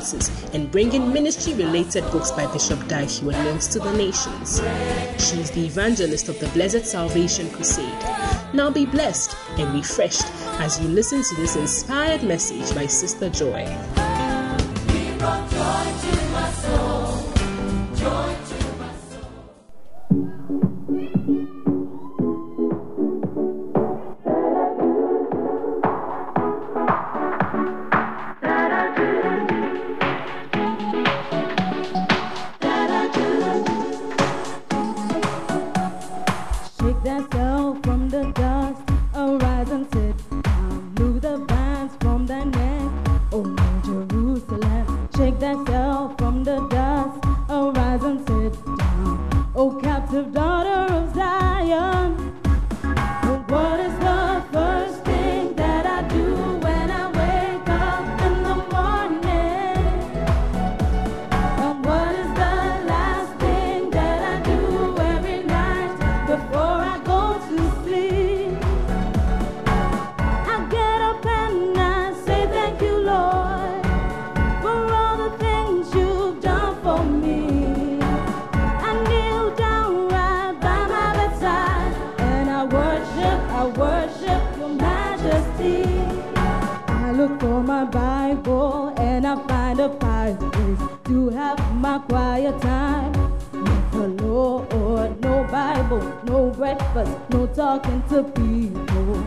places and bringing ministry related books by Bishop Dag Heward Mills to the nations. She is the evangelist of the Blessed Salvation Crusade. Now be blessed and refreshed as you listen to this inspired message by Sister Joy. talking to people,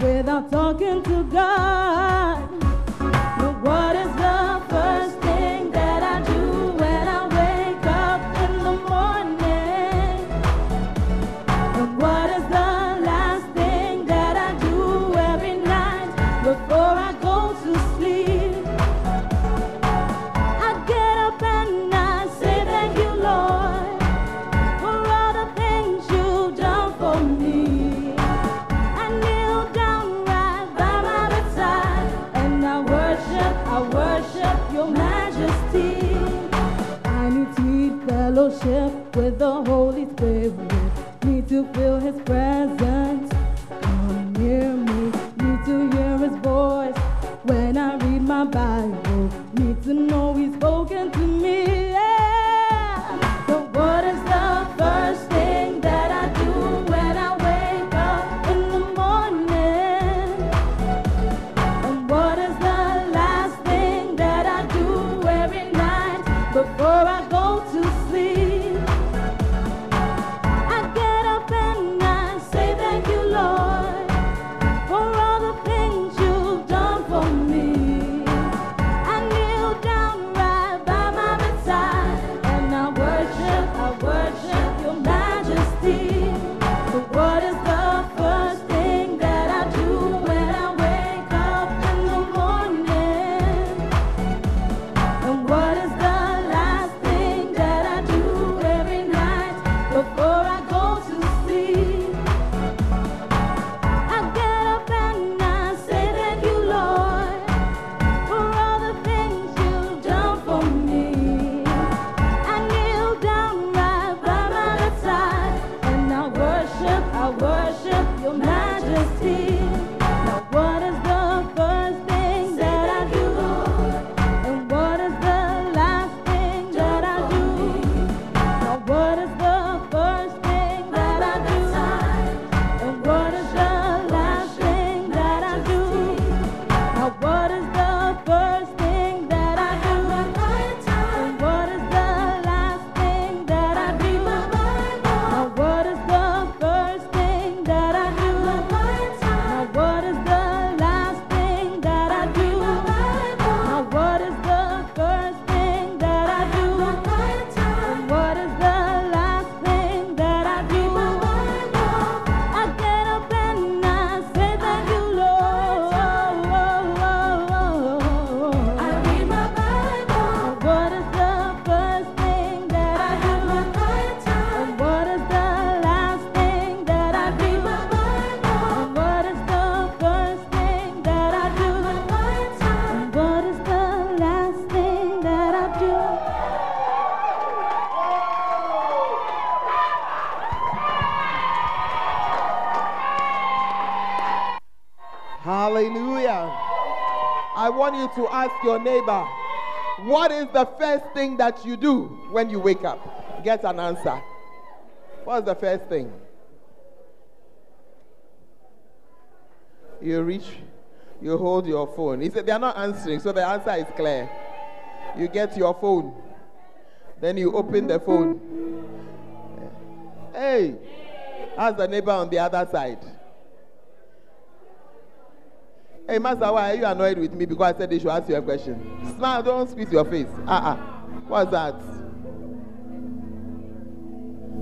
without talking to God. Want you to ask your neighbor, what is the first thing that you do when you wake up? Get an answer. What's the first thing? You reach, you hold your phone. He said they are not answering, so the answer is clear. You get your phone, then you open the phone. Hey, ask the neighbor on the other side. Hey, Master, why are you annoyed with me because I said they should ask you a question? Smile, don't squeeze your face. Uh uh What's that?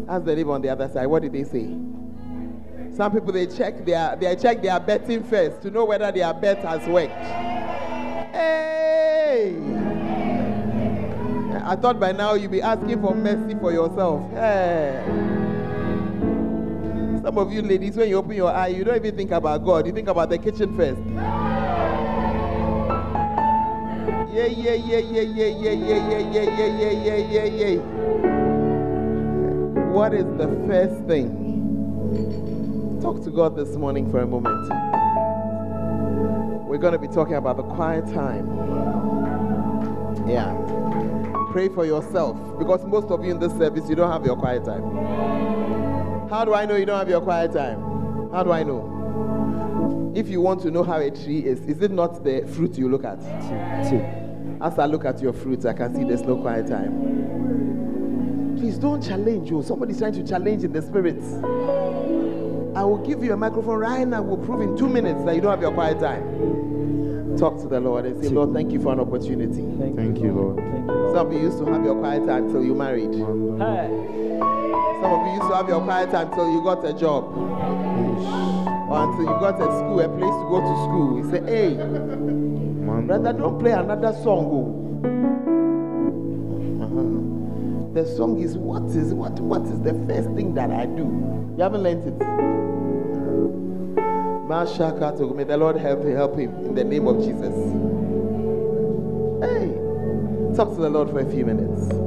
Ask the neighbor on the other side. What did they say? Some people they check their they check their betting first to know whether their bet has worked. Hey! I thought by now you'd be asking for mercy for yourself. Hey. Some of you ladies, when you open your eye, you don't even think about God. You think about the kitchen first. Yeah, yeah, yeah, yeah, yeah, yeah, yeah, yeah, yeah, yeah, yeah, yeah, yeah, yeah. What is the first thing? Talk to God this morning for a moment. We're going to be talking about the quiet time. Yeah. Pray for yourself because most of you in this service, you don't have your quiet time. How do I know you don't have your quiet time? How do I know? If you want to know how a tree is, is it not the fruit you look at? As I look at your fruits, I can see there's no quiet time. Please don't challenge oh. you. Somebody's trying to challenge in the spirit. I will give you a microphone right now. We'll prove in two minutes that you don't have your quiet time. Talk to the Lord and say, Lord, thank you for an opportunity. Thank you, Lord. Some of you used to have your quiet time till you married. Some of you used to have your quiet time until you got a job. Or until you got a school, a place to go to school. You say, hey, Man. brother, don't play another song. oh." The song is what is what what is the first thing that I do? You haven't learned it. May the Lord help help him in the name of Jesus. Hey, talk to the Lord for a few minutes.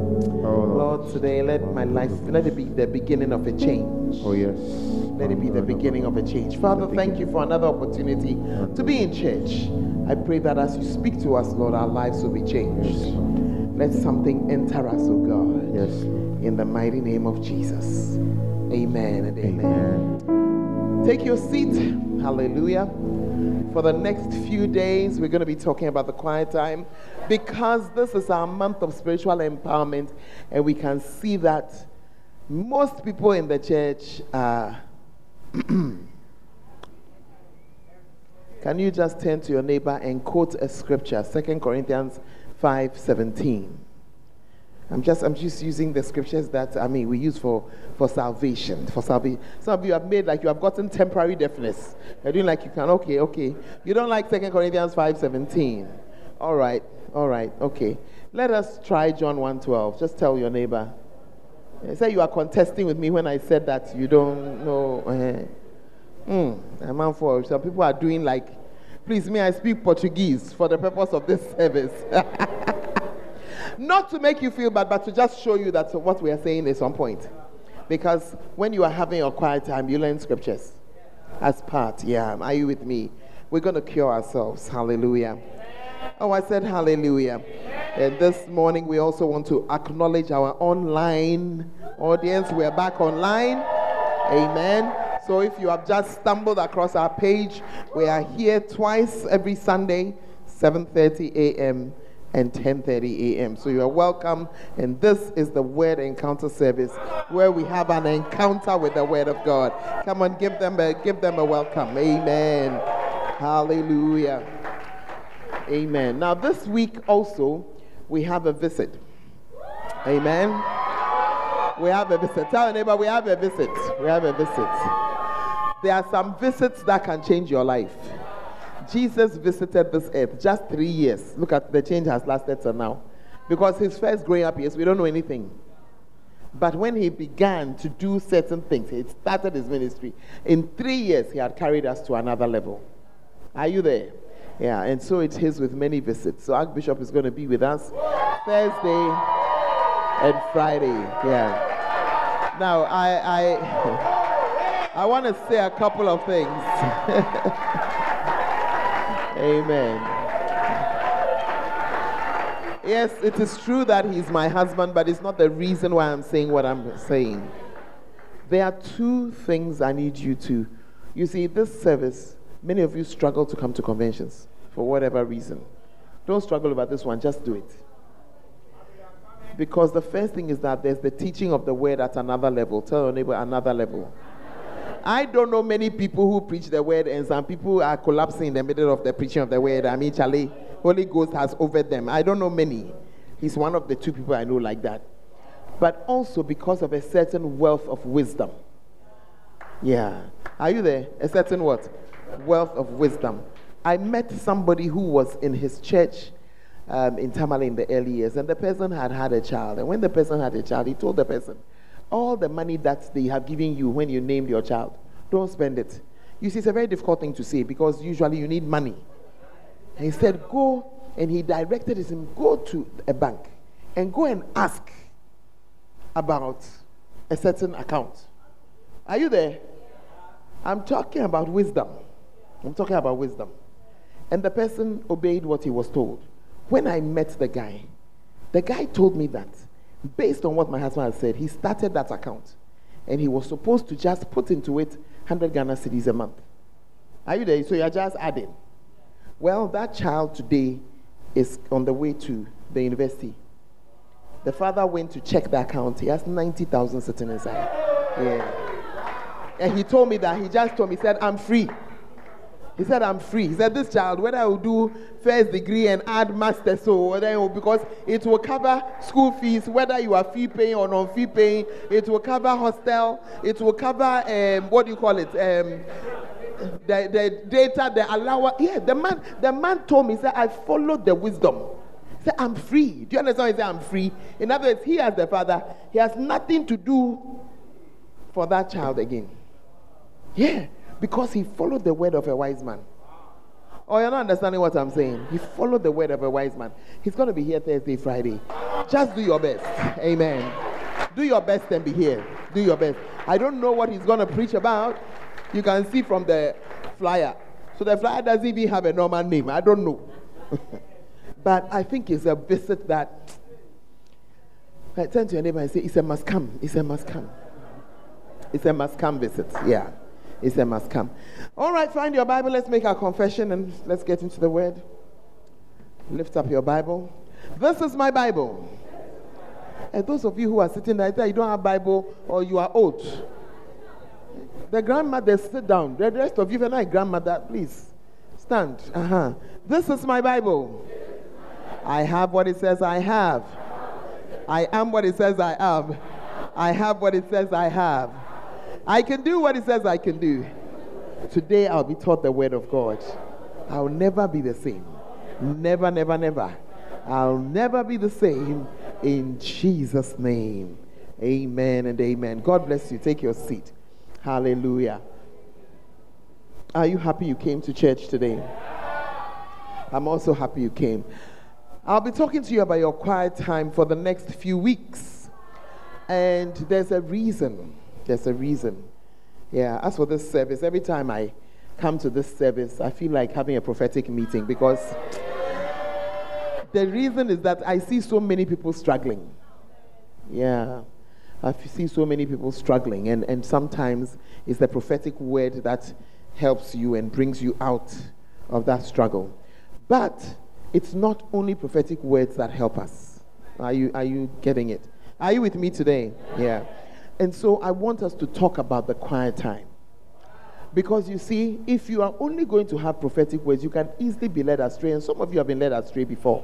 Oh, Lord. Lord, today let my life let it be the beginning of a change. Oh, yes. Let it be the beginning of a change. Father, thank you for another opportunity to be in church. I pray that as you speak to us, Lord, our lives will be changed. Let something enter us, oh God. Yes. In the mighty name of Jesus. Amen and amen. Amen. Take your seat. Hallelujah. For the next few days, we're going to be talking about the quiet time because this is our month of spiritual empowerment, and we can see that most people in the church are. can you just turn to your neighbor and quote a scripture? 2 Corinthians 5 17. I'm just I'm just using the scriptures that I mean we use for for salvation for salvation. Some of you have made like you have gotten temporary deafness. You're doing like you can okay okay. You don't like Second Corinthians five seventeen. All right all right okay. Let us try John one twelve. Just tell your neighbor. Eh, Say you are contesting with me when I said that you don't know. Uh, mm, I'm on for some people are doing like. Please, may I speak Portuguese for the purpose of this service? Not to make you feel bad, but to just show you that what we are saying is on point. Because when you are having a quiet time, you learn scriptures as part. Yeah, are you with me? We're going to cure ourselves. Hallelujah. Oh, I said hallelujah. And this morning, we also want to acknowledge our online audience. We're back online. Amen. So if you have just stumbled across our page, we are here twice every Sunday, 7:30 a.m. and 10:30 a.m. So you are welcome and this is the word encounter service where we have an encounter with the word of God. Come on, give them a give them a welcome. Amen. Hallelujah. Amen. Now this week also we have a visit. Amen. We have a visit. Tell your neighbor we have a visit. We have a visit. There are some visits that can change your life. Jesus visited this earth just three years. Look at the change has lasted till now. Because his first growing up years, we don't know anything. But when he began to do certain things, he started his ministry. In three years, he had carried us to another level. Are you there? Yeah, and so it is with many visits. So Archbishop is going to be with us Thursday and Friday. Yeah. Now I I I want to say a couple of things. Amen. Yes, it is true that he's my husband, but it's not the reason why I'm saying what I'm saying. There are two things I need you to. You see, this service, many of you struggle to come to conventions for whatever reason. Don't struggle about this one, just do it. Because the first thing is that there's the teaching of the word at another level. Tell your neighbor, another level. I don't know many people who preach the word, and some people are collapsing in the middle of the preaching of the word. I mean, Charlie, Holy Ghost has over them. I don't know many. He's one of the two people I know like that. But also because of a certain wealth of wisdom. Yeah. Are you there? A certain what? Wealth of wisdom. I met somebody who was in his church um, in Tamale in the early years, and the person had had a child. And when the person had a child, he told the person, all the money that they have given you when you named your child, don't spend it. You see, it's a very difficult thing to say because usually you need money. And he said, Go, and he directed him, Go to a bank and go and ask about a certain account. Are you there? I'm talking about wisdom. I'm talking about wisdom. And the person obeyed what he was told. When I met the guy, the guy told me that based on what my husband had said, he started that account and he was supposed to just put into it 100 Ghana cedis a month. Are you there? So you're just adding. Well, that child today is on the way to the university. The father went to check the account. He has 90,000 sitting inside. Yeah. And he told me that. He just told me, he said, I'm free. He said, I'm free. He said, This child, whether I will do first degree and add master, so whether it will, because it will cover school fees, whether you are fee paying or non fee paying, it will cover hostel, it will cover, um, what do you call it? Um, the, the data, the allowance. Yeah, the man, the man told me, he said, I followed the wisdom. He said, I'm free. Do you understand? He said, I'm free. In other words, he as the father, he has nothing to do for that child again. Yeah because he followed the word of a wise man. Oh, you're not understanding what I'm saying. He followed the word of a wise man. He's going to be here Thursday, Friday. Just do your best. Amen. Do your best and be here. Do your best. I don't know what he's going to preach about. You can see from the flyer. So the flyer doesn't even have a normal name. I don't know. but I think it's a visit that. I turn to your neighbor and say, It's a must come. It's a must come. It's a must come visit. Yeah. It's a must come. All right, find your Bible. Let's make our confession and let's get into the word. Lift up your Bible. This is my Bible. And those of you who are sitting there, you don't have Bible or you are old. The grandmother, sit down. The rest of you, if you're grandmother, please stand. Uh-huh. This is my Bible. I have what it says I have. I am what it says I am. I have what it says I have. I can do what He says I can do. Today I'll be taught the Word of God. I'll never be the same. Never, never, never. I'll never be the same in Jesus' name. Amen and amen. God bless you. Take your seat. Hallelujah. Are you happy you came to church today? I'm also happy you came. I'll be talking to you about your quiet time for the next few weeks. And there's a reason. There's a reason. Yeah, as for this service, every time I come to this service, I feel like having a prophetic meeting because the reason is that I see so many people struggling. Yeah, I see so many people struggling, and, and sometimes it's the prophetic word that helps you and brings you out of that struggle. But it's not only prophetic words that help us. Are you, are you getting it? Are you with me today? Yeah. And so I want us to talk about the quiet time. Because you see, if you are only going to have prophetic words, you can easily be led astray. And some of you have been led astray before.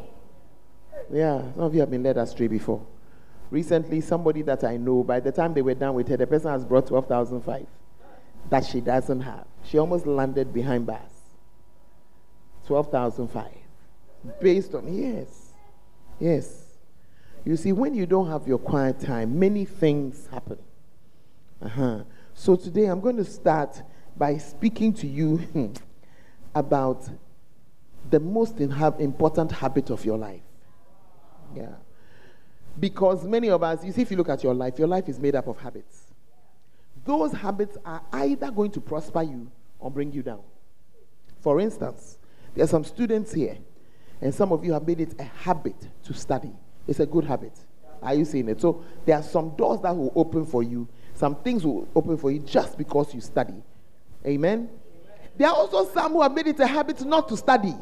Yeah, some of you have been led astray before. Recently, somebody that I know, by the time they were done with her, the person has brought 12,005 that she doesn't have. She almost landed behind bars. 12,005. Based on, yes, yes. You see, when you don't have your quiet time, many things happen. Uh-huh. So today I'm going to start by speaking to you about the most important habit of your life. Yeah. Because many of us, you see, if you look at your life, your life is made up of habits. Those habits are either going to prosper you or bring you down. For instance, There are some students here, and some of you have made it a habit to study. It's a good habit. Are you seeing it? So there are some doors that will open for you, some things will open for you just because you study. Amen. There are also some who have made it a habit not to study.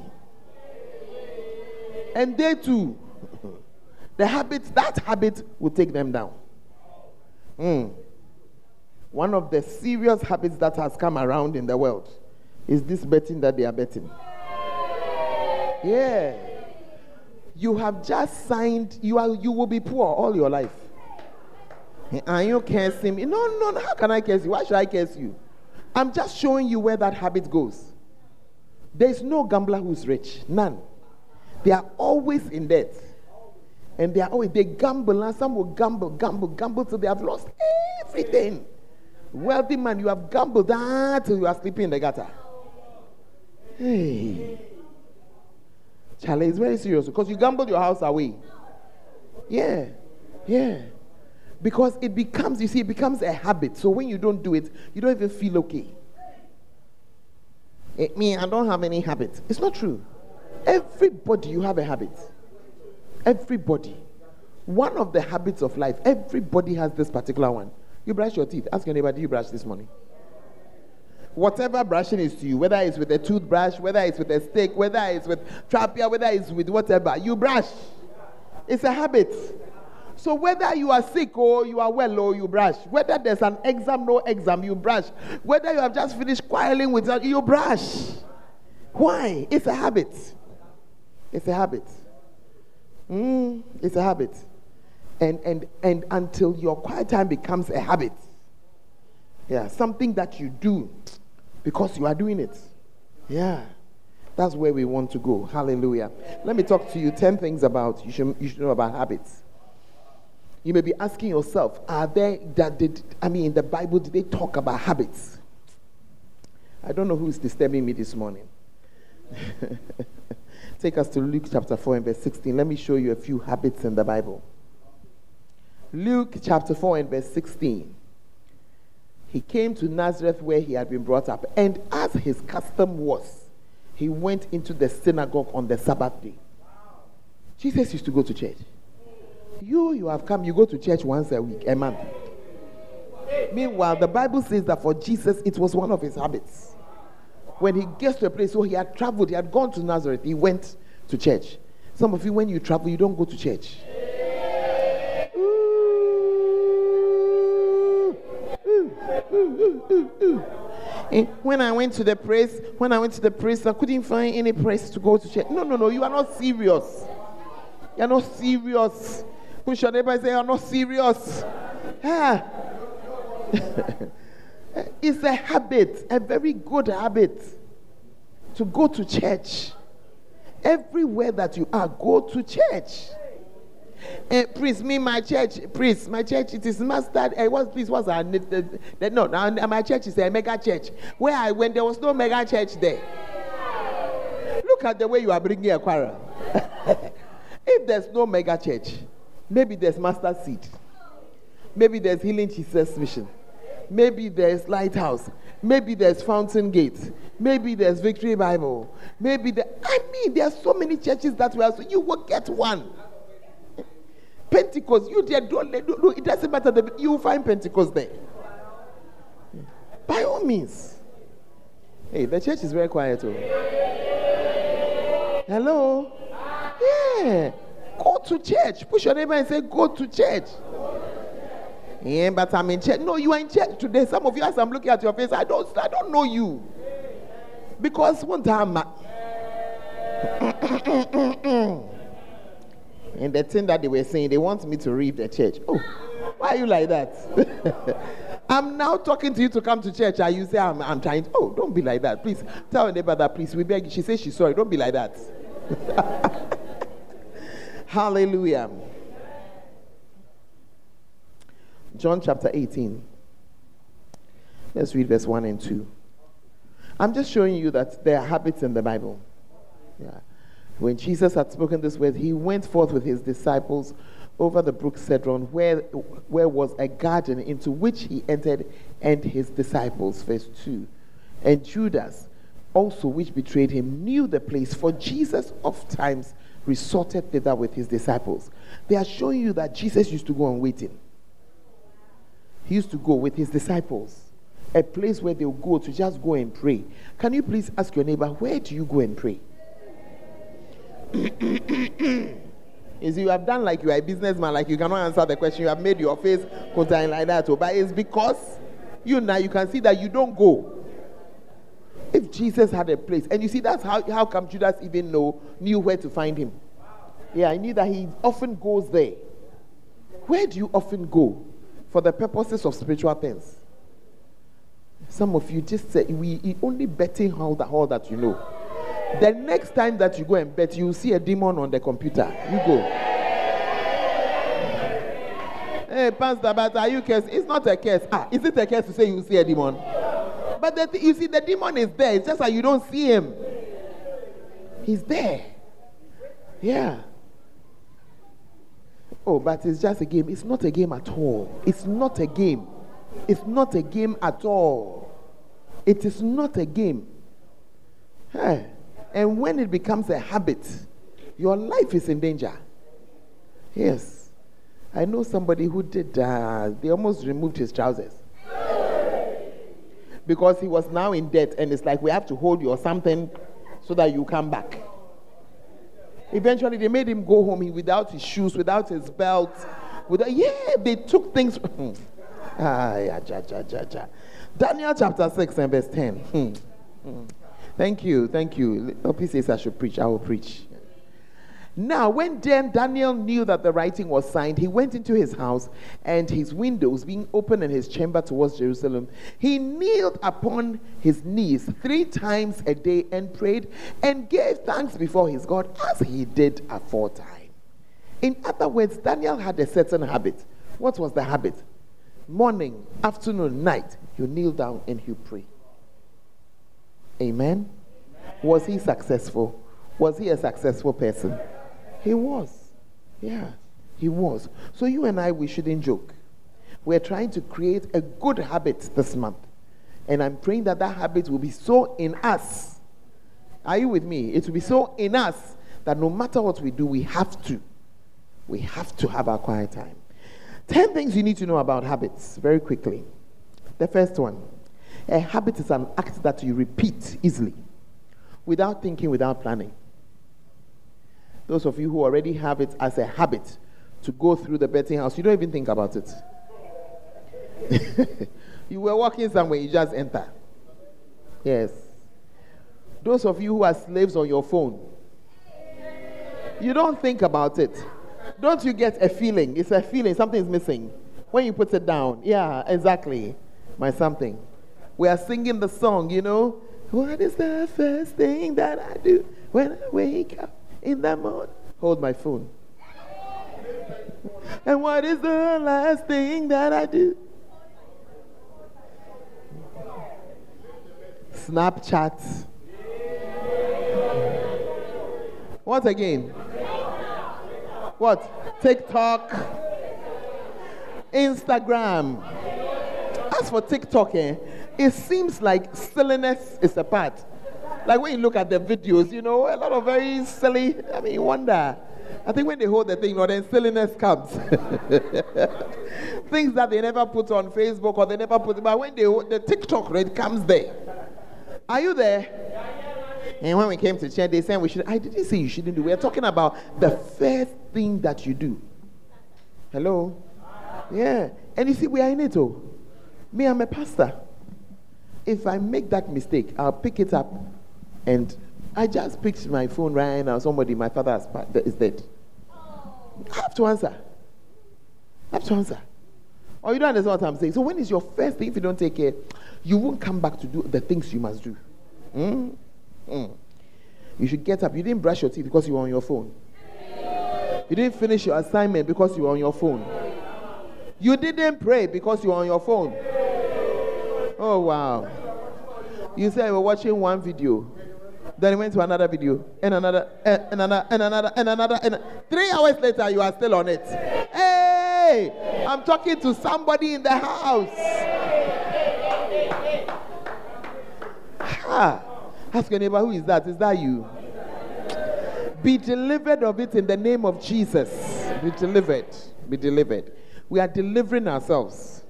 And they too, the habit, that habit will take them down. Mm. One of the serious habits that has come around in the world is this betting that they are betting. Yeah. You have just signed, you, are, you will be poor all your life. And you cursing me? No, no, no. How can I curse you? Why should I curse you? I'm just showing you where that habit goes. There is no gambler who's rich. None. They are always in debt. And they are always, they gamble, and some will gamble, gamble, gamble till they have lost everything. Wealthy man, you have gambled that till you are sleeping in the gutter. Hey. Charlie, it's very serious because you gambled your house away. Yeah. Yeah. Because it becomes, you see, it becomes a habit. So when you don't do it, you don't even feel okay. It, me, I don't have any habit. It's not true. Everybody, you have a habit. Everybody. One of the habits of life, everybody has this particular one. You brush your teeth. Ask your neighbor, do you brush this morning? Whatever brushing is to you, whether it's with a toothbrush, whether it's with a stick, whether it's with trapia, whether it's with whatever, you brush. It's a habit. So whether you are sick or you are well or you brush, whether there's an exam, no exam, you brush. Whether you have just finished quarreling with you brush. Why? It's a habit. It's a habit. Mm, it's a habit. And, and, and until your quiet time becomes a habit. Yeah, something that you do because you are doing it. Yeah. That's where we want to go. Hallelujah. Let me talk to you 10 things about you should, you should know about habits. You may be asking yourself, are there that did I mean in the Bible did they talk about habits? I don't know who is disturbing me this morning. Take us to Luke chapter 4 and verse 16. Let me show you a few habits in the Bible. Luke chapter 4 and verse 16. He came to Nazareth where he had been brought up, and as his custom was, he went into the synagogue on the Sabbath day. Jesus used to go to church. You, you have come, you go to church once a week, a month. Meanwhile, the Bible says that for Jesus, it was one of his habits. When he gets to a place, so he had traveled, he had gone to Nazareth, he went to church. Some of you, when you travel, you don't go to church. And when I went to the place, when I went to the place, I couldn't find any place to go to church. No, no, no, you are not serious. You are not serious. Push your neighbor say, You are not serious. Yeah. it's a habit, a very good habit to go to church. Everywhere that you are, go to church. Uh, priest, me, my church, priest, my church, it is mastered. Uh, what, please, what's our name? The, no, now, my church is a mega church. Where I went, there was no mega church there. Look at the way you are bringing a quarrel. if there's no mega church, maybe there's master seed. Maybe there's healing Jesus mission. Maybe there's lighthouse. Maybe there's fountain gate. Maybe there's victory bible. Maybe the, I mean, there are so many churches that we are. So you will get one. Pentecost, you there don't, it doesn't matter. You find Pentecost there. By all means. Hey, the church is very quiet. Oh. Hello? Yeah. Go to church. Push your neighbor and say, Go to church. Yeah, but I'm in church. No, you are in church today. Some of you, as I'm looking at your face, I don't, I don't know you. Because one time, and the thing that they were saying, they want me to leave the church. Oh, why are you like that? I'm now talking to you to come to church, and you say I'm, I'm trying. To, oh, don't be like that. Please tell your neighbor that. Please, we beg. She says she's sorry. Don't be like that. Hallelujah. John chapter 18. Let's read verse 1 and 2. I'm just showing you that there are habits in the Bible. When Jesus had spoken this word, he went forth with his disciples over the brook Cedron, where, where was a garden into which he entered and his disciples. Verse 2. And Judas, also which betrayed him knew the place, for Jesus oft times resorted thither with his disciples. They are showing you that Jesus used to go and wait in. He used to go with his disciples, a place where they'll go to just go and pray. Can you please ask your neighbor, where do you go and pray? Is you have done like you are a businessman, like you cannot answer the question. You have made your face contain like that. oh, But it's because you now you can see that you don't go. If Jesus had a place, and you see that's how, how come Judas even know knew where to find him. Yeah, I knew that he often goes there. Where do you often go for the purposes of spiritual things? Some of you just say we only betting all that all that you know. The next time that you go and bet, you see a demon on the computer. You go. Hey, Pastor, but are you curse? It's not a curse. Ah, is it a curse to say you see a demon? But the, th- you see, the demon is there. It's just that you don't see him. He's there. Yeah. Oh, but it's just a game. It's not a game at all. It's not a game. It's not a game at all. It is not a game. Hey. And when it becomes a habit, your life is in danger. Yes. I know somebody who did, uh, they almost removed his trousers. Because he was now in debt, and it's like we have to hold you or something so that you come back. Eventually, they made him go home without his shoes, without his belt. Without, yeah, they took things. ah, yeah, ja, ja, ja, ja. Daniel chapter 6 and verse 10. Thank you, thank you. Oh, Opie says I should preach, I will preach. Now, when then Daniel knew that the writing was signed, he went into his house, and his windows being open in his chamber towards Jerusalem, he kneeled upon his knees three times a day and prayed and gave thanks before his God as he did aforetime. In other words, Daniel had a certain habit. What was the habit? Morning, afternoon, night, you kneel down and you pray. Amen. Was he successful? Was he a successful person? He was. Yeah, he was. So you and I, we shouldn't joke. We're trying to create a good habit this month. And I'm praying that that habit will be so in us. Are you with me? It will be so in us that no matter what we do, we have to. We have to have our quiet time. 10 things you need to know about habits, very quickly. The first one a habit is an act that you repeat easily, without thinking, without planning. Those of you who already have it as a habit to go through the betting house, you don't even think about it. you were walking somewhere, you just enter. Yes. Those of you who are slaves on your phone, you don't think about it. Don't you get a feeling? It's a feeling, something is missing. When you put it down, yeah, exactly. My something. We are singing the song, you know. What is the first thing that I do when I wake up in the morning? Hold my phone. and what is the last thing that I do? Snapchat. What again? What? TikTok. Instagram. As for TikTok, eh, it seems like silliness is a part. Like when you look at the videos, you know, a lot of very silly. I mean, wonder. I think when they hold the thing, you know, then silliness comes. Things that they never put on Facebook or they never put, but when they the TikTok, it comes there. Are you there? And when we came to church, they said we should. I didn't say you shouldn't do. We are talking about the first thing that you do. Hello? Yeah. And you see, we are in it. Oh, me, I'm a pastor. If I make that mistake, I'll pick it up, and I just picked my phone right now. Somebody, my father is dead. I have to answer. I have to answer. Or you don't understand what I'm saying. So when is your first thing? If you don't take care, you won't come back to do the things you must do. Mm? Mm. You should get up. You didn't brush your teeth because you were on your phone. You didn't finish your assignment because you were on your phone. You didn't pray because you were on your phone. Oh, wow. You said you were watching one video. Then you went to another video, and another, and another, and another, and another, and three hours later, you are still on it. Hey, I'm talking to somebody in the house. Ha. Ask your neighbor, who is that? Is that you? Be delivered of it in the name of Jesus. Be delivered. Be delivered. We are delivering ourselves.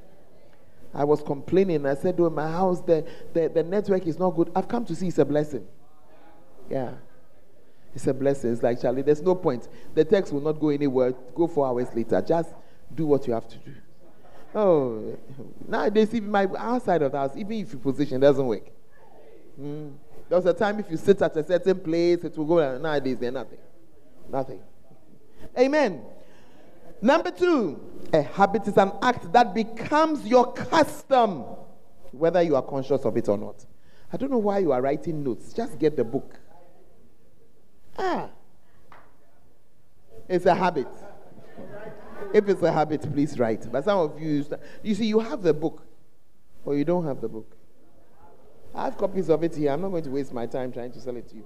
I was complaining. I said, Oh, my house, the, the, the network is not good. I've come to see it's a blessing. Yeah. It's a blessing. It's like, Charlie, there's no point. The text will not go anywhere. Go four hours later. Just do what you have to do. Oh, nowadays, even my outside of the house, even if you position, doesn't work. Mm. There was a time if you sit at a certain place, it will go. Nowadays, there's nothing. Nothing. Amen. Number two, a habit is an act that becomes your custom, whether you are conscious of it or not. I don't know why you are writing notes. Just get the book. Ah. It's a habit. If it's a habit, please write. But some of you, you see, you have the book, or you don't have the book. I have copies of it here. I'm not going to waste my time trying to sell it to you.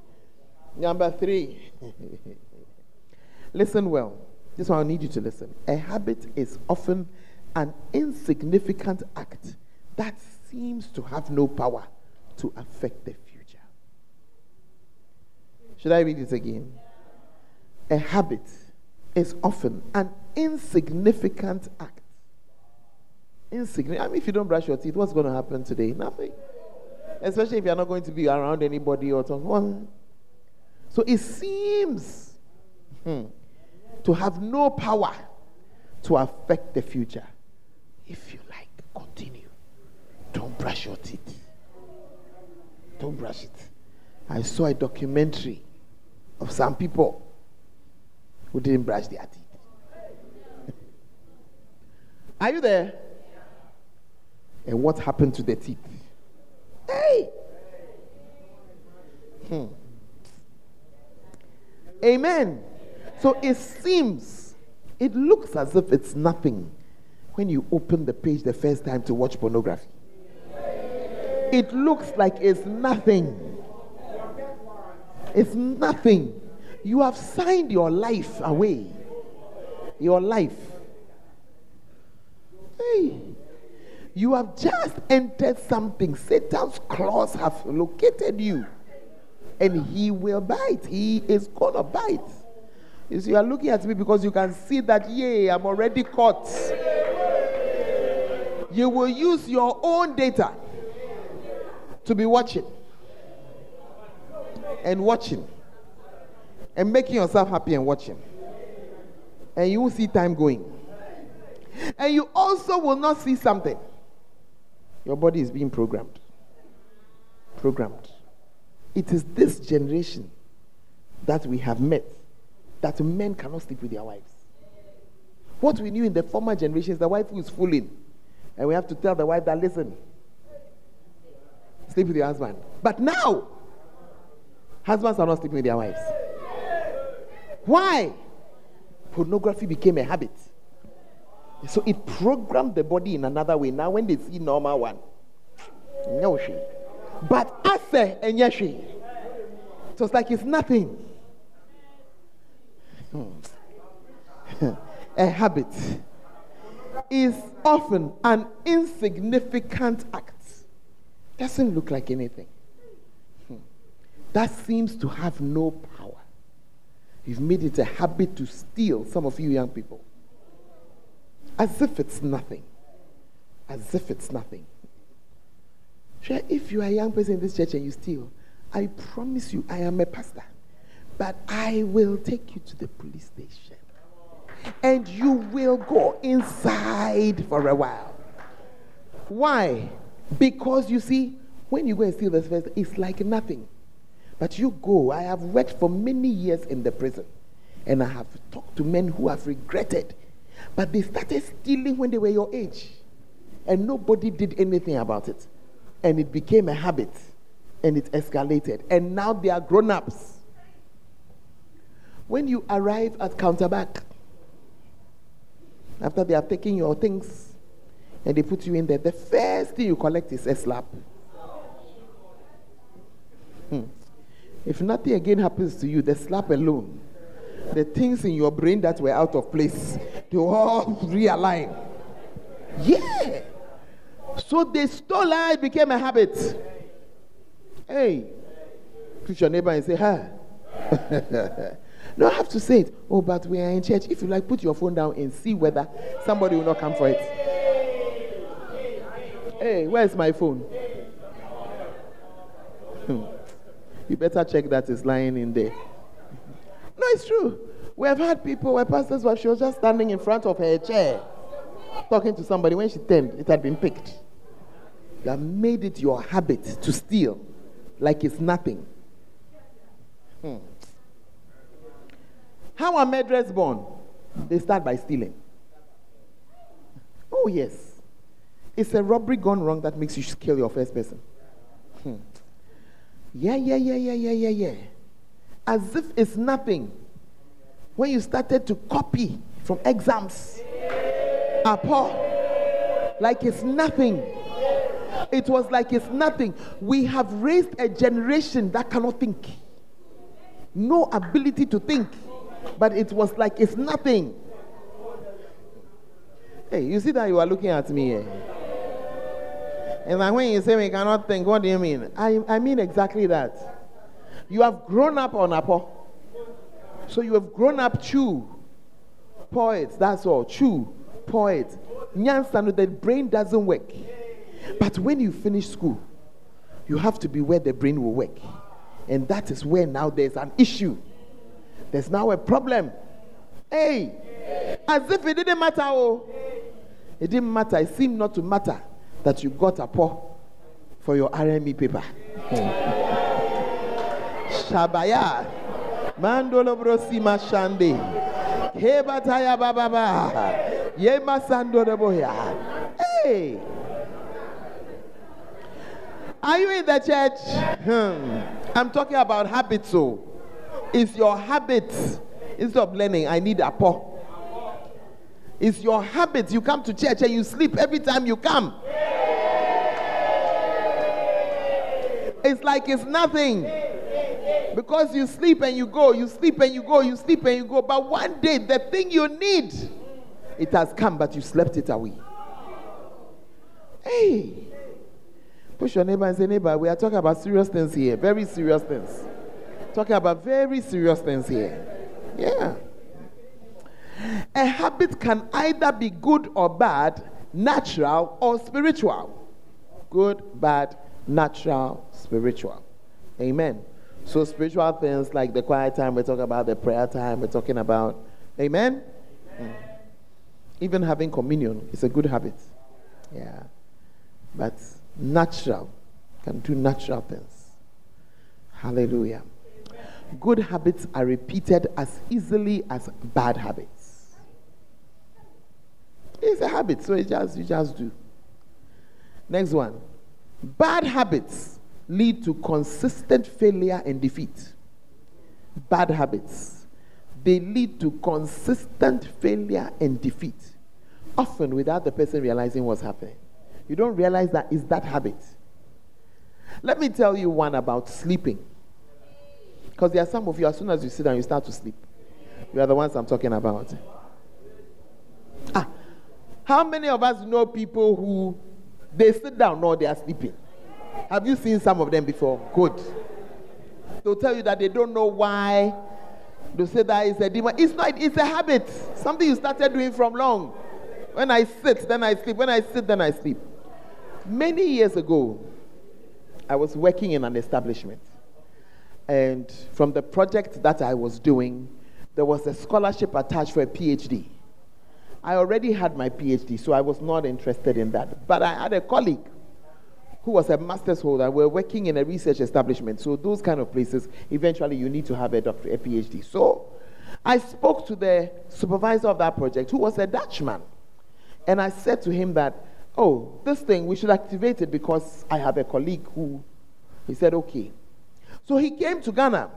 Number three. listen well. This one I need you to listen. A habit is often an insignificant act that seems to have no power to affect the future. Should I read it again? A habit is often an insignificant act. Insignificant. I mean, if you don't brush your teeth, what's going to happen today? Nothing. Especially if you're not going to be around anybody or something. So it seems hmm, to have no power to affect the future. If you like, continue. Don't brush your teeth. Don't brush it. I saw a documentary of some people who didn't brush their teeth. Are you there? And what happened to the teeth? Hey! Hmm. Amen. So it seems, it looks as if it's nothing when you open the page the first time to watch pornography. It looks like it's nothing. It's nothing. You have signed your life away. Your life. Hey. You have just entered something. Satan's claws have located you. And he will bite. He is going to bite. You you are looking at me because you can see that, yay, I'm already caught. You will use your own data to be watching and watching and making yourself happy and watching. And you will see time going. And you also will not see something. Your body is being programmed. Programmed. It is this generation that we have met that men cannot sleep with their wives. What we knew in the former generations, the wife who is fooling. And we have to tell the wife that, listen, sleep with your husband. But now, husbands are not sleeping with their wives. Why? Pornography became a habit. So it programmed the body in another way. Now, when they see normal one, no. But ase and yashi. So it's like it's nothing. a habit is often an insignificant act. Doesn't look like anything. Hmm. That seems to have no power. You've made it a habit to steal, some of you young people. As if it's nothing. As if it's nothing. Sure, if you are a young person in this church and you steal, I promise you, I am a pastor. But I will take you to the police station. And you will go inside for a while. Why? Because you see, when you go and steal this first, it's like nothing. But you go. I have worked for many years in the prison. And I have talked to men who have regretted. But they started stealing when they were your age. And nobody did anything about it. And it became a habit. And it escalated. And now they are grown ups. When you arrive at counterback, after they have taken your things and they put you in there, the first thing you collect is a slap. Hmm. If nothing again happens to you, the slap alone, the things in your brain that were out of place, they all realign. Yeah. So they stole it became a habit. Hey, Push your neighbor and say, "Huh." no, I have to say it. Oh, but we are in church. If you like, put your phone down and see whether somebody will not come for it. Hey, where's my phone? Hmm. You better check that it's lying in there. No, it's true. We have had people where pastors were, she was just standing in front of her chair talking to somebody. When she turned, it had been picked. You have made it your habit to steal like it's nothing. Hmm. How are murderers born? They start by stealing. Oh, yes. It's a robbery gone wrong that makes you kill your first person. Hmm. Yeah, yeah, yeah, yeah, yeah, yeah, yeah. As if it's nothing. When you started to copy from exams, Apo, like it's nothing. It was like it's nothing. We have raised a generation that cannot think. No ability to think. But it was like it's nothing. Hey, you see that you are looking at me? And then when you say we cannot think, what do you mean? I, I mean exactly that. You have grown up on Apo. So you have grown up chew. Poets, that's all. Chew. Poet. Nyansa, the brain doesn't work. But when you finish school, you have to be where the brain will work. And that is where now there's an issue. There's now a problem. Hey, as if it didn't matter. Oh, it didn't matter. It seemed not to matter that you got a paw for your RME paper. Shabaya. Mandolo brosima shande. Hebataya bababa. Yema sando boya. Hey. Are you in the church? Hmm. I'm talking about habits. So, it's your habits. Instead of learning, I need a paw. It's your habits. You come to church and you sleep every time you come. It's like it's nothing. Because you sleep and you go, you sleep and you go, you sleep and you go. But one day, the thing you need, it has come, but you slept it away. Hey. Push your neighbor and say, neighbor, we are talking about serious things here. Very serious things. Talking about very serious things here. Yeah. A habit can either be good or bad, natural or spiritual. Good, bad, natural, spiritual. Amen. So, spiritual things like the quiet time, we're talking about the prayer time, we're talking about, amen? Mm. Even having communion is a good habit. Yeah. But natural can do natural things. Hallelujah. Good habits are repeated as easily as bad habits. It's a habit, so it just you just do. Next one. Bad habits lead to consistent failure and defeat. Bad habits. They lead to consistent failure and defeat. Often without the person realizing what's happening. You don't realize that it's that habit. Let me tell you one about sleeping. Because there are some of you, as soon as you sit down, you start to sleep. You are the ones I'm talking about. Ah, how many of us know people who they sit down or they are sleeping? Have you seen some of them before? Good. They'll tell you that they don't know why. They say that it's a demon. It's not, it's a habit. Something you started doing from long. When I sit, then I sleep. When I sit, then I sleep. Many years ago, I was working in an establishment. And from the project that I was doing, there was a scholarship attached for a PhD. I already had my PhD, so I was not interested in that. But I had a colleague who was a master's holder. We are working in a research establishment. So, those kind of places, eventually you need to have a, doctor, a PhD. So, I spoke to the supervisor of that project, who was a Dutchman. And I said to him that, oh, this thing, we should activate it because I have a colleague who, he said, okay. So he came to Ghana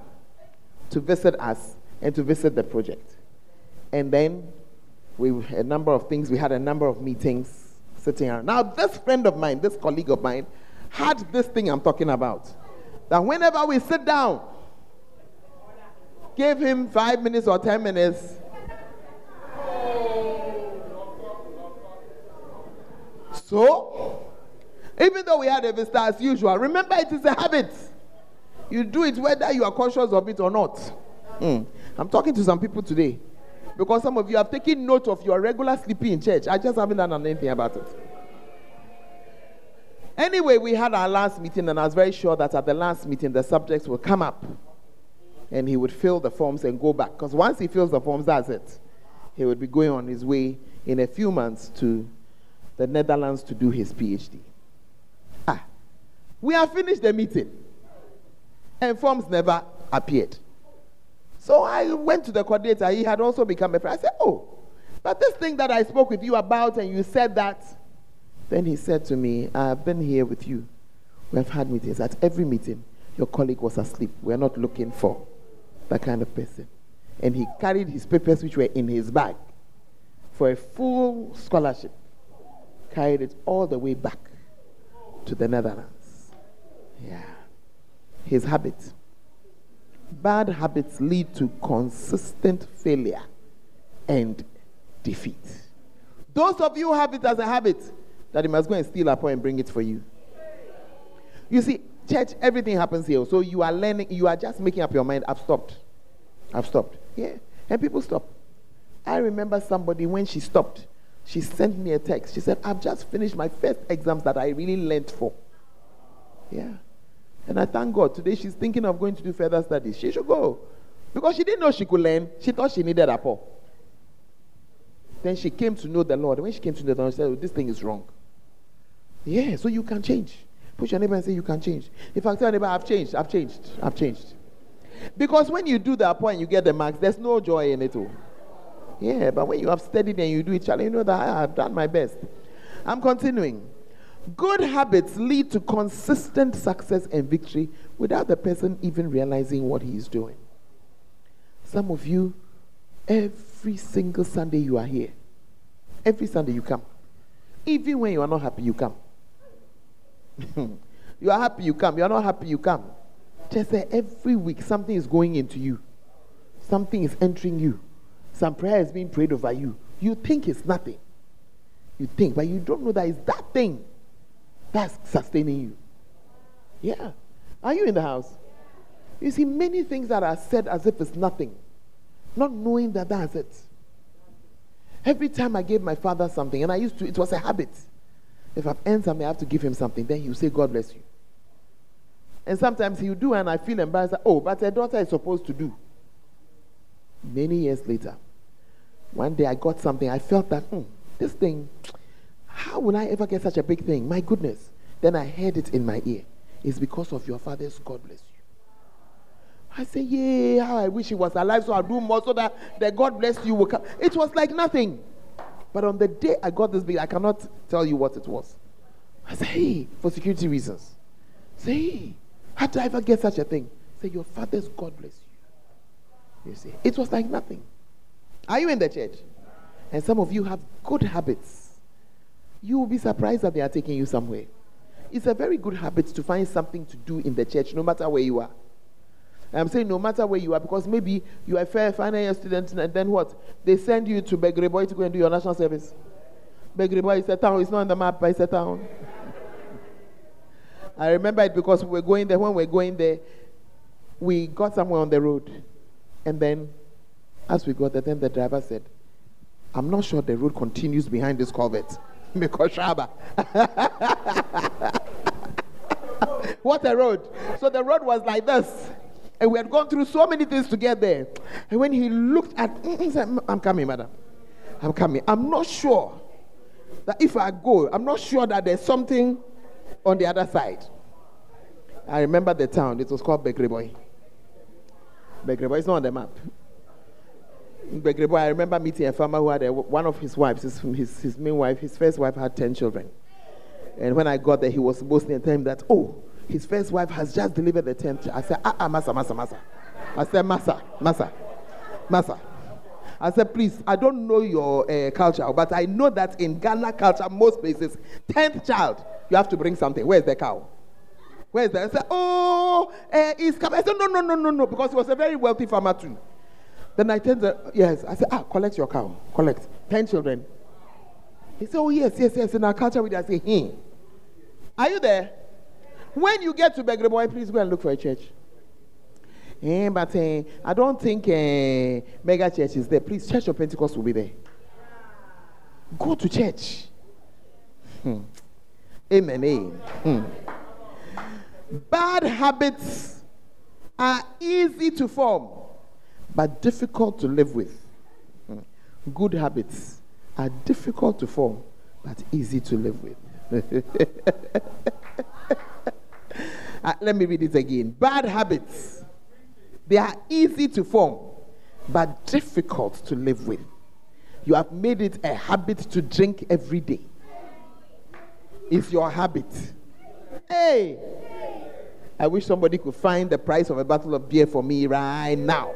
to visit us and to visit the project. And then we a number of things, we had a number of meetings sitting around. Now, this friend of mine, this colleague of mine, had this thing I'm talking about. That whenever we sit down, give him five minutes or ten minutes. So, even though we had a visitor as usual, remember it is a habit. You do it whether you are conscious of it or not. Hmm. I'm talking to some people today because some of you have taken note of your regular sleeping in church. I just haven't done anything about it. Anyway, we had our last meeting, and I was very sure that at the last meeting, the subjects will come up and he would fill the forms and go back. Because once he fills the forms, that's it. He would be going on his way in a few months to the Netherlands to do his PhD. Ah, we have finished the meeting, and forms never appeared. So I went to the coordinator. He had also become a friend. I said, Oh, but this thing that I spoke with you about, and you said that. Then he said to me, I've been here with you. We have had meetings. At every meeting, your colleague was asleep. We're not looking for that kind of person. And he carried his papers, which were in his bag, for a full scholarship. Carried it all the way back to the Netherlands. Yeah. His habit. Bad habits lead to consistent failure and defeat. Those of you who have it as a habit, that you must go and steal a point and bring it for you. You see, church, everything happens here. So you are learning, you are just making up your mind. I've stopped. I've stopped. Yeah. And people stop. I remember somebody when she stopped, she sent me a text. She said, I've just finished my first exams that I really learned for. Yeah. And I thank God. Today she's thinking of going to do further studies. She should go. Because she didn't know she could learn. She thought she needed a Paul. Then she came to know the Lord. When she came to know the Lord, she said, oh, This thing is wrong. Yeah, so you can change. Push your neighbor and say, You can change. If I tell your neighbor, I've changed, I've changed, I've changed. Because when you do the that point, you get the marks, there's no joy in it all. Yeah, but when you have studied and you do it, you know that ah, I have done my best. I'm continuing. Good habits lead to consistent success and victory without the person even realizing what he is doing. Some of you, every single Sunday you are here, every Sunday you come. Even when you are not happy, you come. you are happy, you come. You are not happy, you come. Just say every week something is going into you, something is entering you, some prayer is being prayed over you. You think it's nothing. You think, but you don't know that it's that thing that's sustaining you. Yeah. Are you in the house? You see, many things that are said as if it's nothing, not knowing that that's it. Every time I gave my father something, and I used to, it was a habit. If I've earned something, I have to give him something. Then he'll say, God bless you. And sometimes he'll do, and I feel embarrassed. Oh, but a daughter is supposed to do. Many years later, one day I got something. I felt that, hmm, this thing, how will I ever get such a big thing? My goodness. Then I heard it in my ear. It's because of your father's God bless you. I say, yeah, how I wish he was alive so I'll do more so that the God bless you will come. It was like nothing. But on the day I got this big, I cannot tell you what it was. I say, hey, for security reasons. Say, hey, how did I ever get such a thing? Say, your father's God bless you. You see, it was like nothing. Are you in the church? And some of you have good habits. You will be surprised that they are taking you somewhere. It's a very good habit to find something to do in the church, no matter where you are. I'm saying no matter where you are, because maybe you are a final year student, and then what? They send you to Begrebois to go and do your national service. Begrebois is a town, it's not on the map, but it's a town. I remember it because we were going there. When we were going there, we got somewhere on the road. And then, as we got there, then the driver said, I'm not sure the road continues behind this culvert. Because Shaba. what a road. So the road was like this. And we had gone through so many things to get there. And when he looked at, me, he said, I'm coming, madam. I'm coming. I'm not sure that if I go, I'm not sure that there's something on the other side. I remember the town. It was called Begrebois. Begrebois is not on the map. I remember meeting a farmer who had a, one of his wives, his, his, his main wife, his first wife had 10 children. And when I got there, he was boasting and telling me that, oh, his first wife has just delivered the 10th. child. I said, ah, ah, Massa, Massa, Massa. I said, Massa, Massa, Massa. I said, please, I don't know your uh, culture, but I know that in Ghana culture, most places, 10th child, you have to bring something. Where's the cow? Where's the? I said, oh, uh, it's coming. I said, no, no, no, no, no, because he was a very wealthy farmer too. Then I told the, yes, I said, ah, collect your cow, collect. 10 children. He said, oh, yes, yes, yes. In our culture, we just say, hmm. Are you there? When you get to Begrebois, please go and look for a church. Eh, but eh, I don't think eh, mega church is there. Please, Church of Pentecost will be there. Go to church. Hmm. Amen. eh. Hmm. Bad habits are easy to form, but difficult to live with. Hmm. Good habits are difficult to form, but easy to live with. Uh, let me read it again. Bad habits, they are easy to form, but difficult to live with. You have made it a habit to drink every day. It's your habit. Hey! I wish somebody could find the price of a bottle of beer for me right now.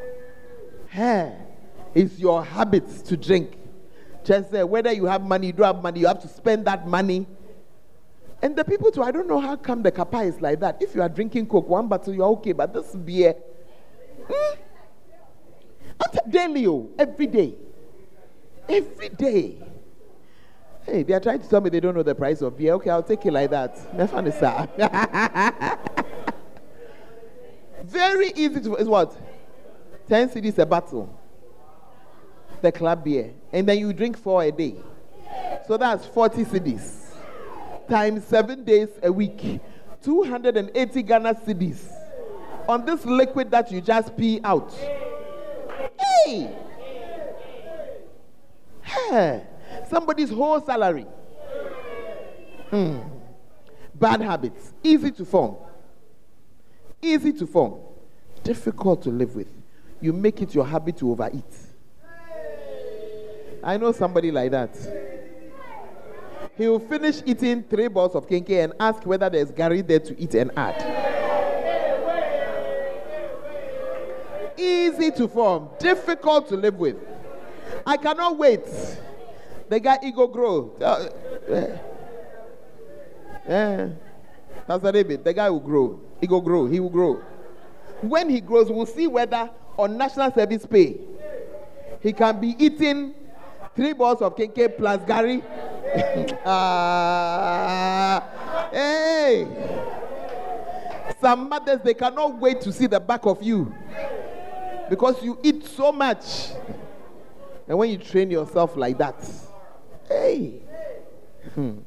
Hey, it's your habit to drink. Just uh, whether you have money, you don't have money, you have to spend that money. And the people too, I don't know how come the kappa is like that. If you are drinking coke, one bottle, you're okay, but this beer, hmm? Daily, oh, every day. Every day. Hey, they are trying to tell me they don't know the price of beer. Okay, I'll take it like that. Is. Very easy to. It's what? 10 cedis a bottle. The club beer. And then you drink four a day. So that's 40 cedis. Times seven days a week. 280 Ghana cedis. On this liquid that you just pee out. Hey! Hey! Somebody's whole salary. Hmm. Bad habits. Easy to form. Easy to form. Difficult to live with. You make it your habit to overeat. I know somebody like that. He will finish eating three balls of kenkey and ask whether there's gari there to eat and add. Easy to form, difficult to live with. I cannot wait. The guy ego grow. Uh, uh, yeah. Pastor David, the guy will grow. Will grow. He will grow. When he grows, we'll see whether on national service pay he can be eating three balls of kenkey plus gari. Ah, hey. Some mothers they cannot wait to see the back of you because you eat so much. And when you train yourself like that, hey. Hmm.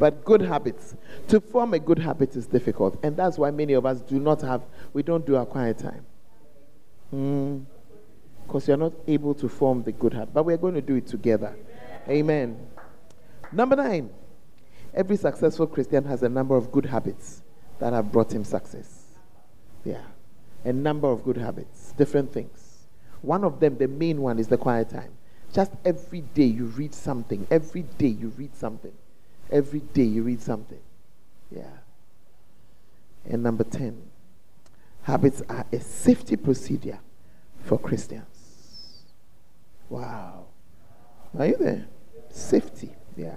But good habits. To form a good habit is difficult. And that's why many of us do not have, we don't do our quiet time. Mm. Because you're not able to form the good habit. But we're going to do it together. Amen. Number nine. Every successful Christian has a number of good habits that have brought him success. Yeah. A number of good habits, different things. One of them, the main one, is the quiet time. Just every day you read something. Every day you read something. Every day you read something. Yeah. And number 10, habits are a safety procedure for Christians. Wow. Are you there? Safety. Yeah.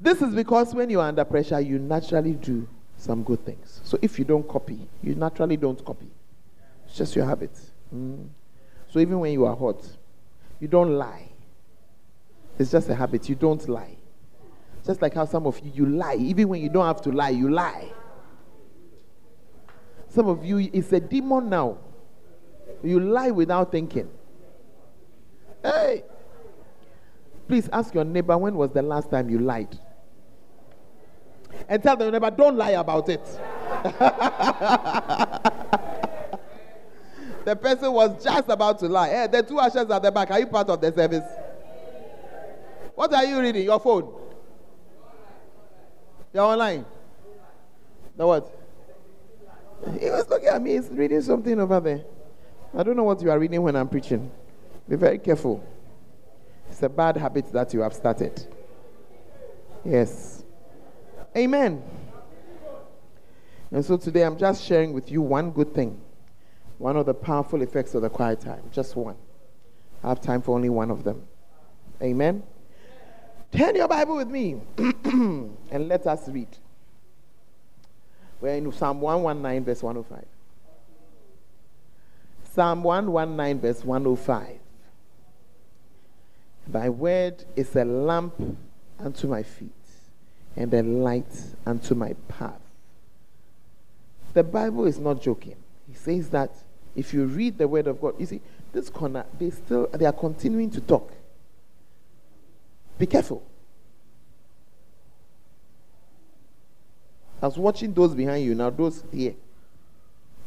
This is because when you are under pressure, you naturally do some good things. So if you don't copy, you naturally don't copy. It's just your habit. Mm. So even when you are hot, you don't lie. It's just a habit. You don't lie. Just like how some of you, you lie. Even when you don't have to lie, you lie. Some of you, it's a demon now. You lie without thinking. Hey! Please ask your neighbor when was the last time you lied? And tell the neighbor, don't lie about it. the person was just about to lie. Hey, the two ushers at the back, are you part of the service? What are you reading? Your phone? You're online? The what? He was looking at me, he's reading something over there. I don't know what you are reading when I'm preaching. Be very careful. It's a bad habit that you have started. Yes. Amen. And so today I'm just sharing with you one good thing. One of the powerful effects of the quiet time. Just one. I have time for only one of them. Amen. Turn your Bible with me and let us read. We're in Psalm 119, verse 105. Psalm 119, verse 105. Thy word is a lamp unto my feet and a light unto my path. The Bible is not joking. He says that If you read the word of God, you see, this corner, they still they are continuing to talk. Be careful. I was watching those behind you, now those here.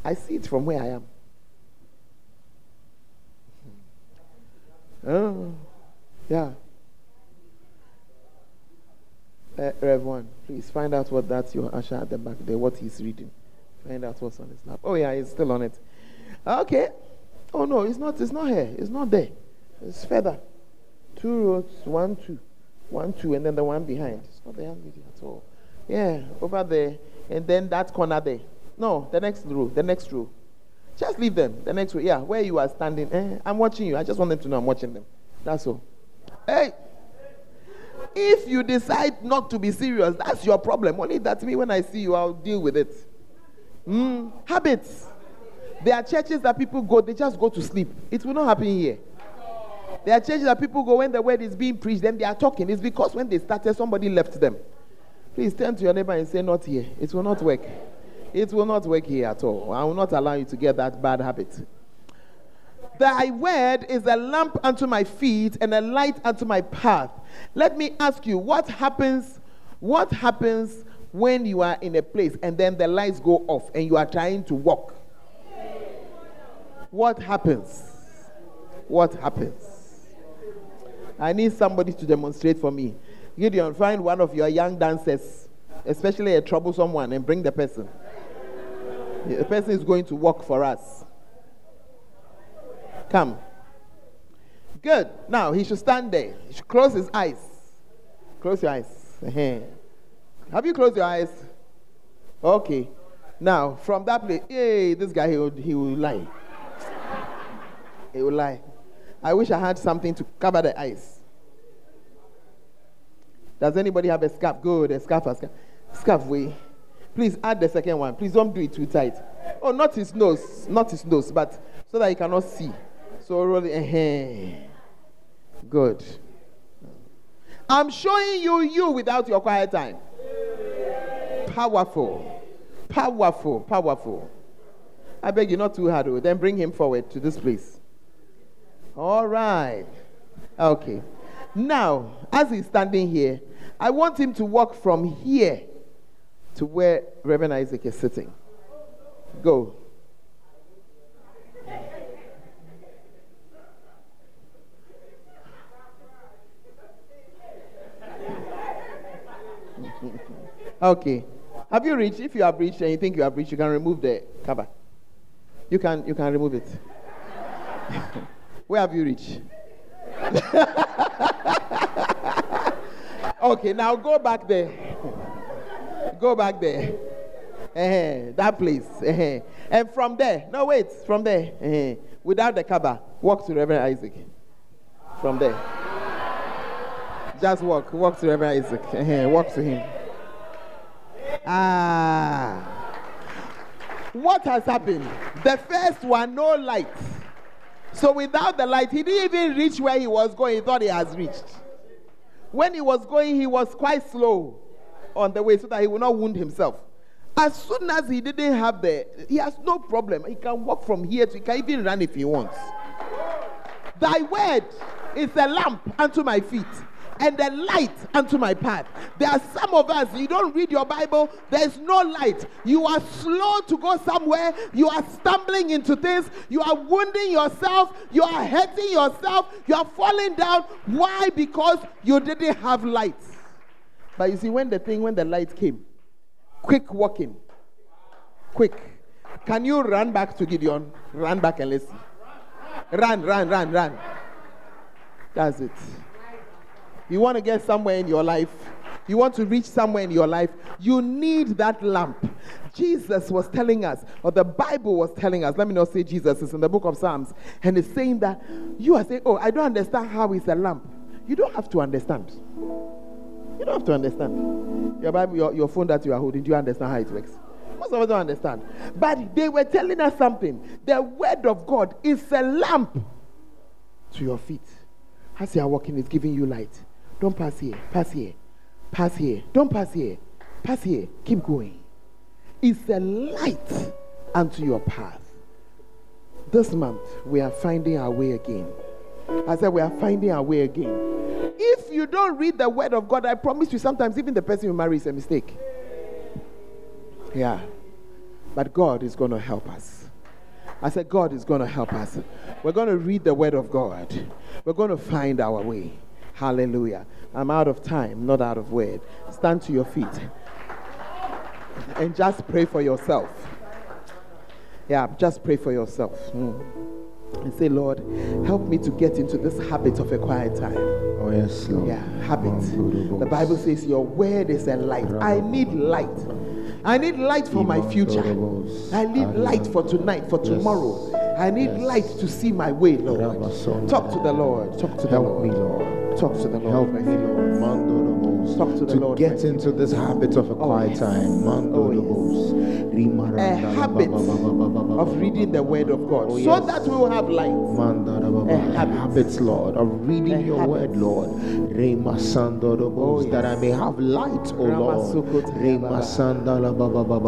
I see it from where I am. Oh, yeah. Uh, Rev 1, please find out what that's your usher at the back there, what he's reading. Find out what's on his lap. Oh, yeah, he's still on it. Okay. Oh, no, it's not, it's not here. It's not there. It's further. Two rows, one, two. One, two, and then the one behind. It's not the lady at all. Yeah, over there. And then that corner there. No, the next row, the next row. Just leave them. The next row. Yeah, where you are standing. Eh, I'm watching you. I just want them to know I'm watching them. That's all. Hey, if you decide not to be serious, that's your problem. Only that me when I see you, I'll deal with it. Mm, habits. There are churches that people go, they just go to sleep. It will not happen here. There are churches that people go when the word is being preached, then they are talking. It's because when they started, somebody left them. Please turn to your neighbor and say, Not here. It will not work. It will not work here at all. I will not allow you to get that bad habit. Thy word is a lamp unto my feet and a light unto my path. Let me ask you, what happens? What happens when you are in a place and then the lights go off and you are trying to walk? What happens? What happens? I need somebody to demonstrate for me. Gideon, find one of your young dancers, especially a troublesome one, and bring the person. The person is going to work for us. Come. Good. Now he should stand there. He should close his eyes. Close your eyes. Have you closed your eyes? Okay. Now, from that place, hey, this guy, he will, he will lie. he will lie. I wish I had something to cover the eyes. Does anybody have a scarf? Good, a scarf, a scarf. Scarf, way. Please add the second one. Please don't do it too tight. Oh, not his nose, not his nose, but so that he cannot see. So roll it. Good. I'm showing you you without your quiet time. Powerful. Powerful. Powerful. I beg you not too hard. oh. Then bring him forward to this place. All right. Okay. Now, as he's standing here, I want him to walk from here to where Reverend Isaac is sitting. Go. okay. Have you reached? If you have reached and you think you have reached, you can remove the cover. You can you can remove it. Where have you reached? okay, now go back there. go back there. Eh, that place. Eh, and from there, no, wait, from there, eh, without the cover, walk to Reverend Isaac. From there. Just walk, walk to Reverend Isaac. Walk to him. Ah. What has happened? The first one, no light. So without the light, he didn't even reach where he was going. He thought he has reached. When he was going, he was quite slow on the way so that he would not wound himself. As soon as he didn't have the, he has no problem. He can walk from here to, he can even run if he wants. Thy word is a lamp unto my feet and the light unto my path. There are some of us, you don't read your Bible, there's no light. You are slow to go somewhere, you are stumbling into things, you are wounding yourself, you are hurting yourself, you are falling down. Why? Because you didn't have light. But you see, when the thing, when the light came, quick walking, quick. Can you run back to Gideon? Run back and see. Run, run, run, run. That's it. You want to get somewhere in your life, you want to reach somewhere in your life, you need that lamp. Jesus was telling us, or the Bible was telling us, let me not say Jesus, it's in the book of Psalms, and it's saying that you are saying, Oh, I don't understand how it's a lamp. You don't have to understand. You don't have to understand. Your Bible, your, your phone that you are holding, do you understand how it works? Most of us don't understand. But they were telling us something. The word of God is a lamp to your feet. As you are walking, it's giving you light. Don't pass here, pass here, pass here. Don't pass here, pass here. Keep going. It's a light unto your path. this month we are finding our way again. I said we are finding our way again. If you don't read the word of God, I promise you, sometimes even the person you marry is a mistake. Yeah. But God is going to help us. I said, God is going to help us. We're going to read the word of God. We're going to find our way. Hallelujah. I'm out of time, not out of word. Stand to your feet and just pray for yourself. Yeah, just pray for yourself. Mm. And say, Lord, help me to get into this habit of a quiet time. Oh, yes, Lord. Yeah, habit. The Bible says your word is a light. I need light. I need light for my future. I need light for tonight, for tomorrow. I need light to see my way, Lord. Talk to the Lord. Talk to the Help Lord. me, Lord. Talk to the Lord. Help me. Lord. Robos. Talk to the to Lord, get friend. into this habit of a oh, quiet yes. time. Oh, yes. A habit of reading the word of God Oh, so that we will have light. Manda da ba ba. A habit. Habits, Lord, of reading A your habit. word, Lord. Rema sando robos, Oh, that I may have light, O Lord.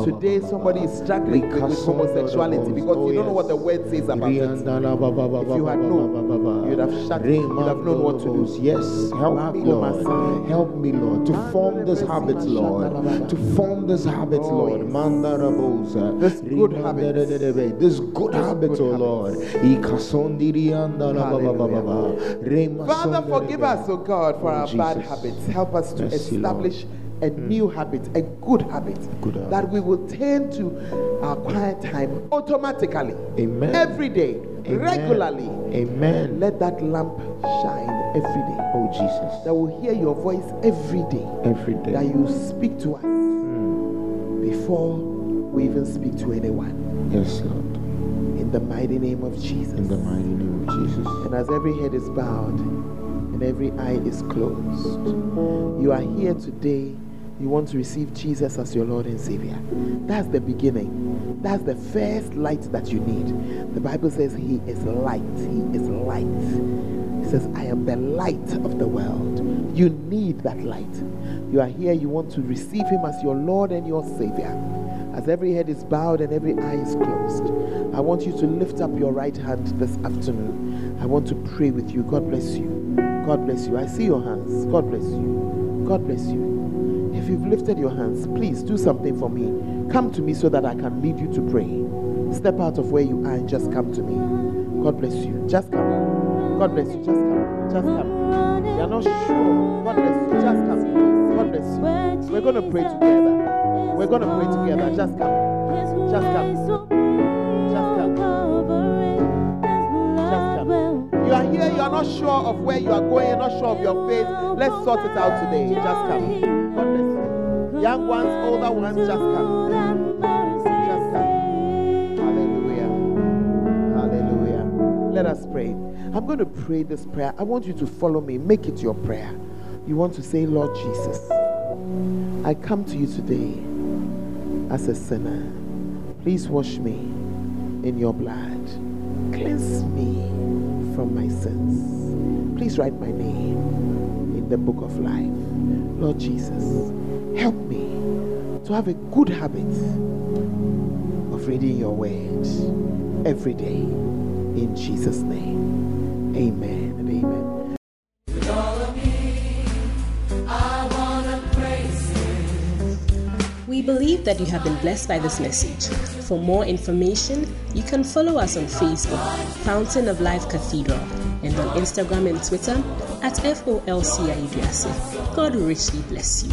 Today, somebody is struggling with, homosexuality because Oh, you don't know what the word says about it. If you had known, you'd have shut- you'd have known what to do. Yes, help me, Lord. Help me, Lord, to form this habit, Lord. To form this habit, Lord. yes. This good habit. This good habit, oh habit. Lord. Father, forgive us, oh God, for Oh, our bad habits. Help us to Lord. Establish a hmm. new habit, a good habit, Good habit. that we will turn to our quiet time automatically, Amen. every day, Amen. regularly. Amen. Let that lamp shine every day. Oh Jesus. That will hear your voice every day. Every day. That you speak to us hmm. before we even speak to anyone. Yes, Lord. In the mighty name of Jesus. In the mighty name of Jesus. And as every head is bowed and every eye is closed, you are here today. You want to receive Jesus as your Lord and Savior. That's the beginning. That's the first light that you need. The Bible says He is light. He is light. He says, I am the light of the world. You need that light. You are here, you want to receive Him as your Lord and your Savior. As every head is bowed and every eye is closed, I want you to lift up your right hand this afternoon. I want to pray with you. God bless you. God bless you. I see your hands. God bless you. God bless you. If you've lifted your hands, please do something for me. Come to me so that I can lead you to pray. Step out of where you are and just come to me. God bless you. Just come. God bless you. Just come. Just come. You're not sure. God bless you. Just come. God bless you. We're going to pray together. We're going to pray together. Just come. Just come. Just come. Just come. You are here, you are not sure of where you are going, you're not sure of your faith. Let's sort it out today. Just come. God bless you. Young ones, older ones, just come. Just come. Hallelujah. Hallelujah. Let us pray. I'm going to pray this prayer. I want you to follow me. Make it your prayer. You want to say, Lord Jesus, I come to you today as a sinner. Please wash me in your blood. Cleanse me from my sins. Please write my name in the book of life. Lord Jesus, help me to have a good habit of reading your word every day. In Jesus' name, amen and amen. We believe that you have been blessed by this message. For more information, you can follow us on Facebook, Fountain of Life Cathedral, and on Instagram and Twitter at FOLCIUDAC. God richly bless you.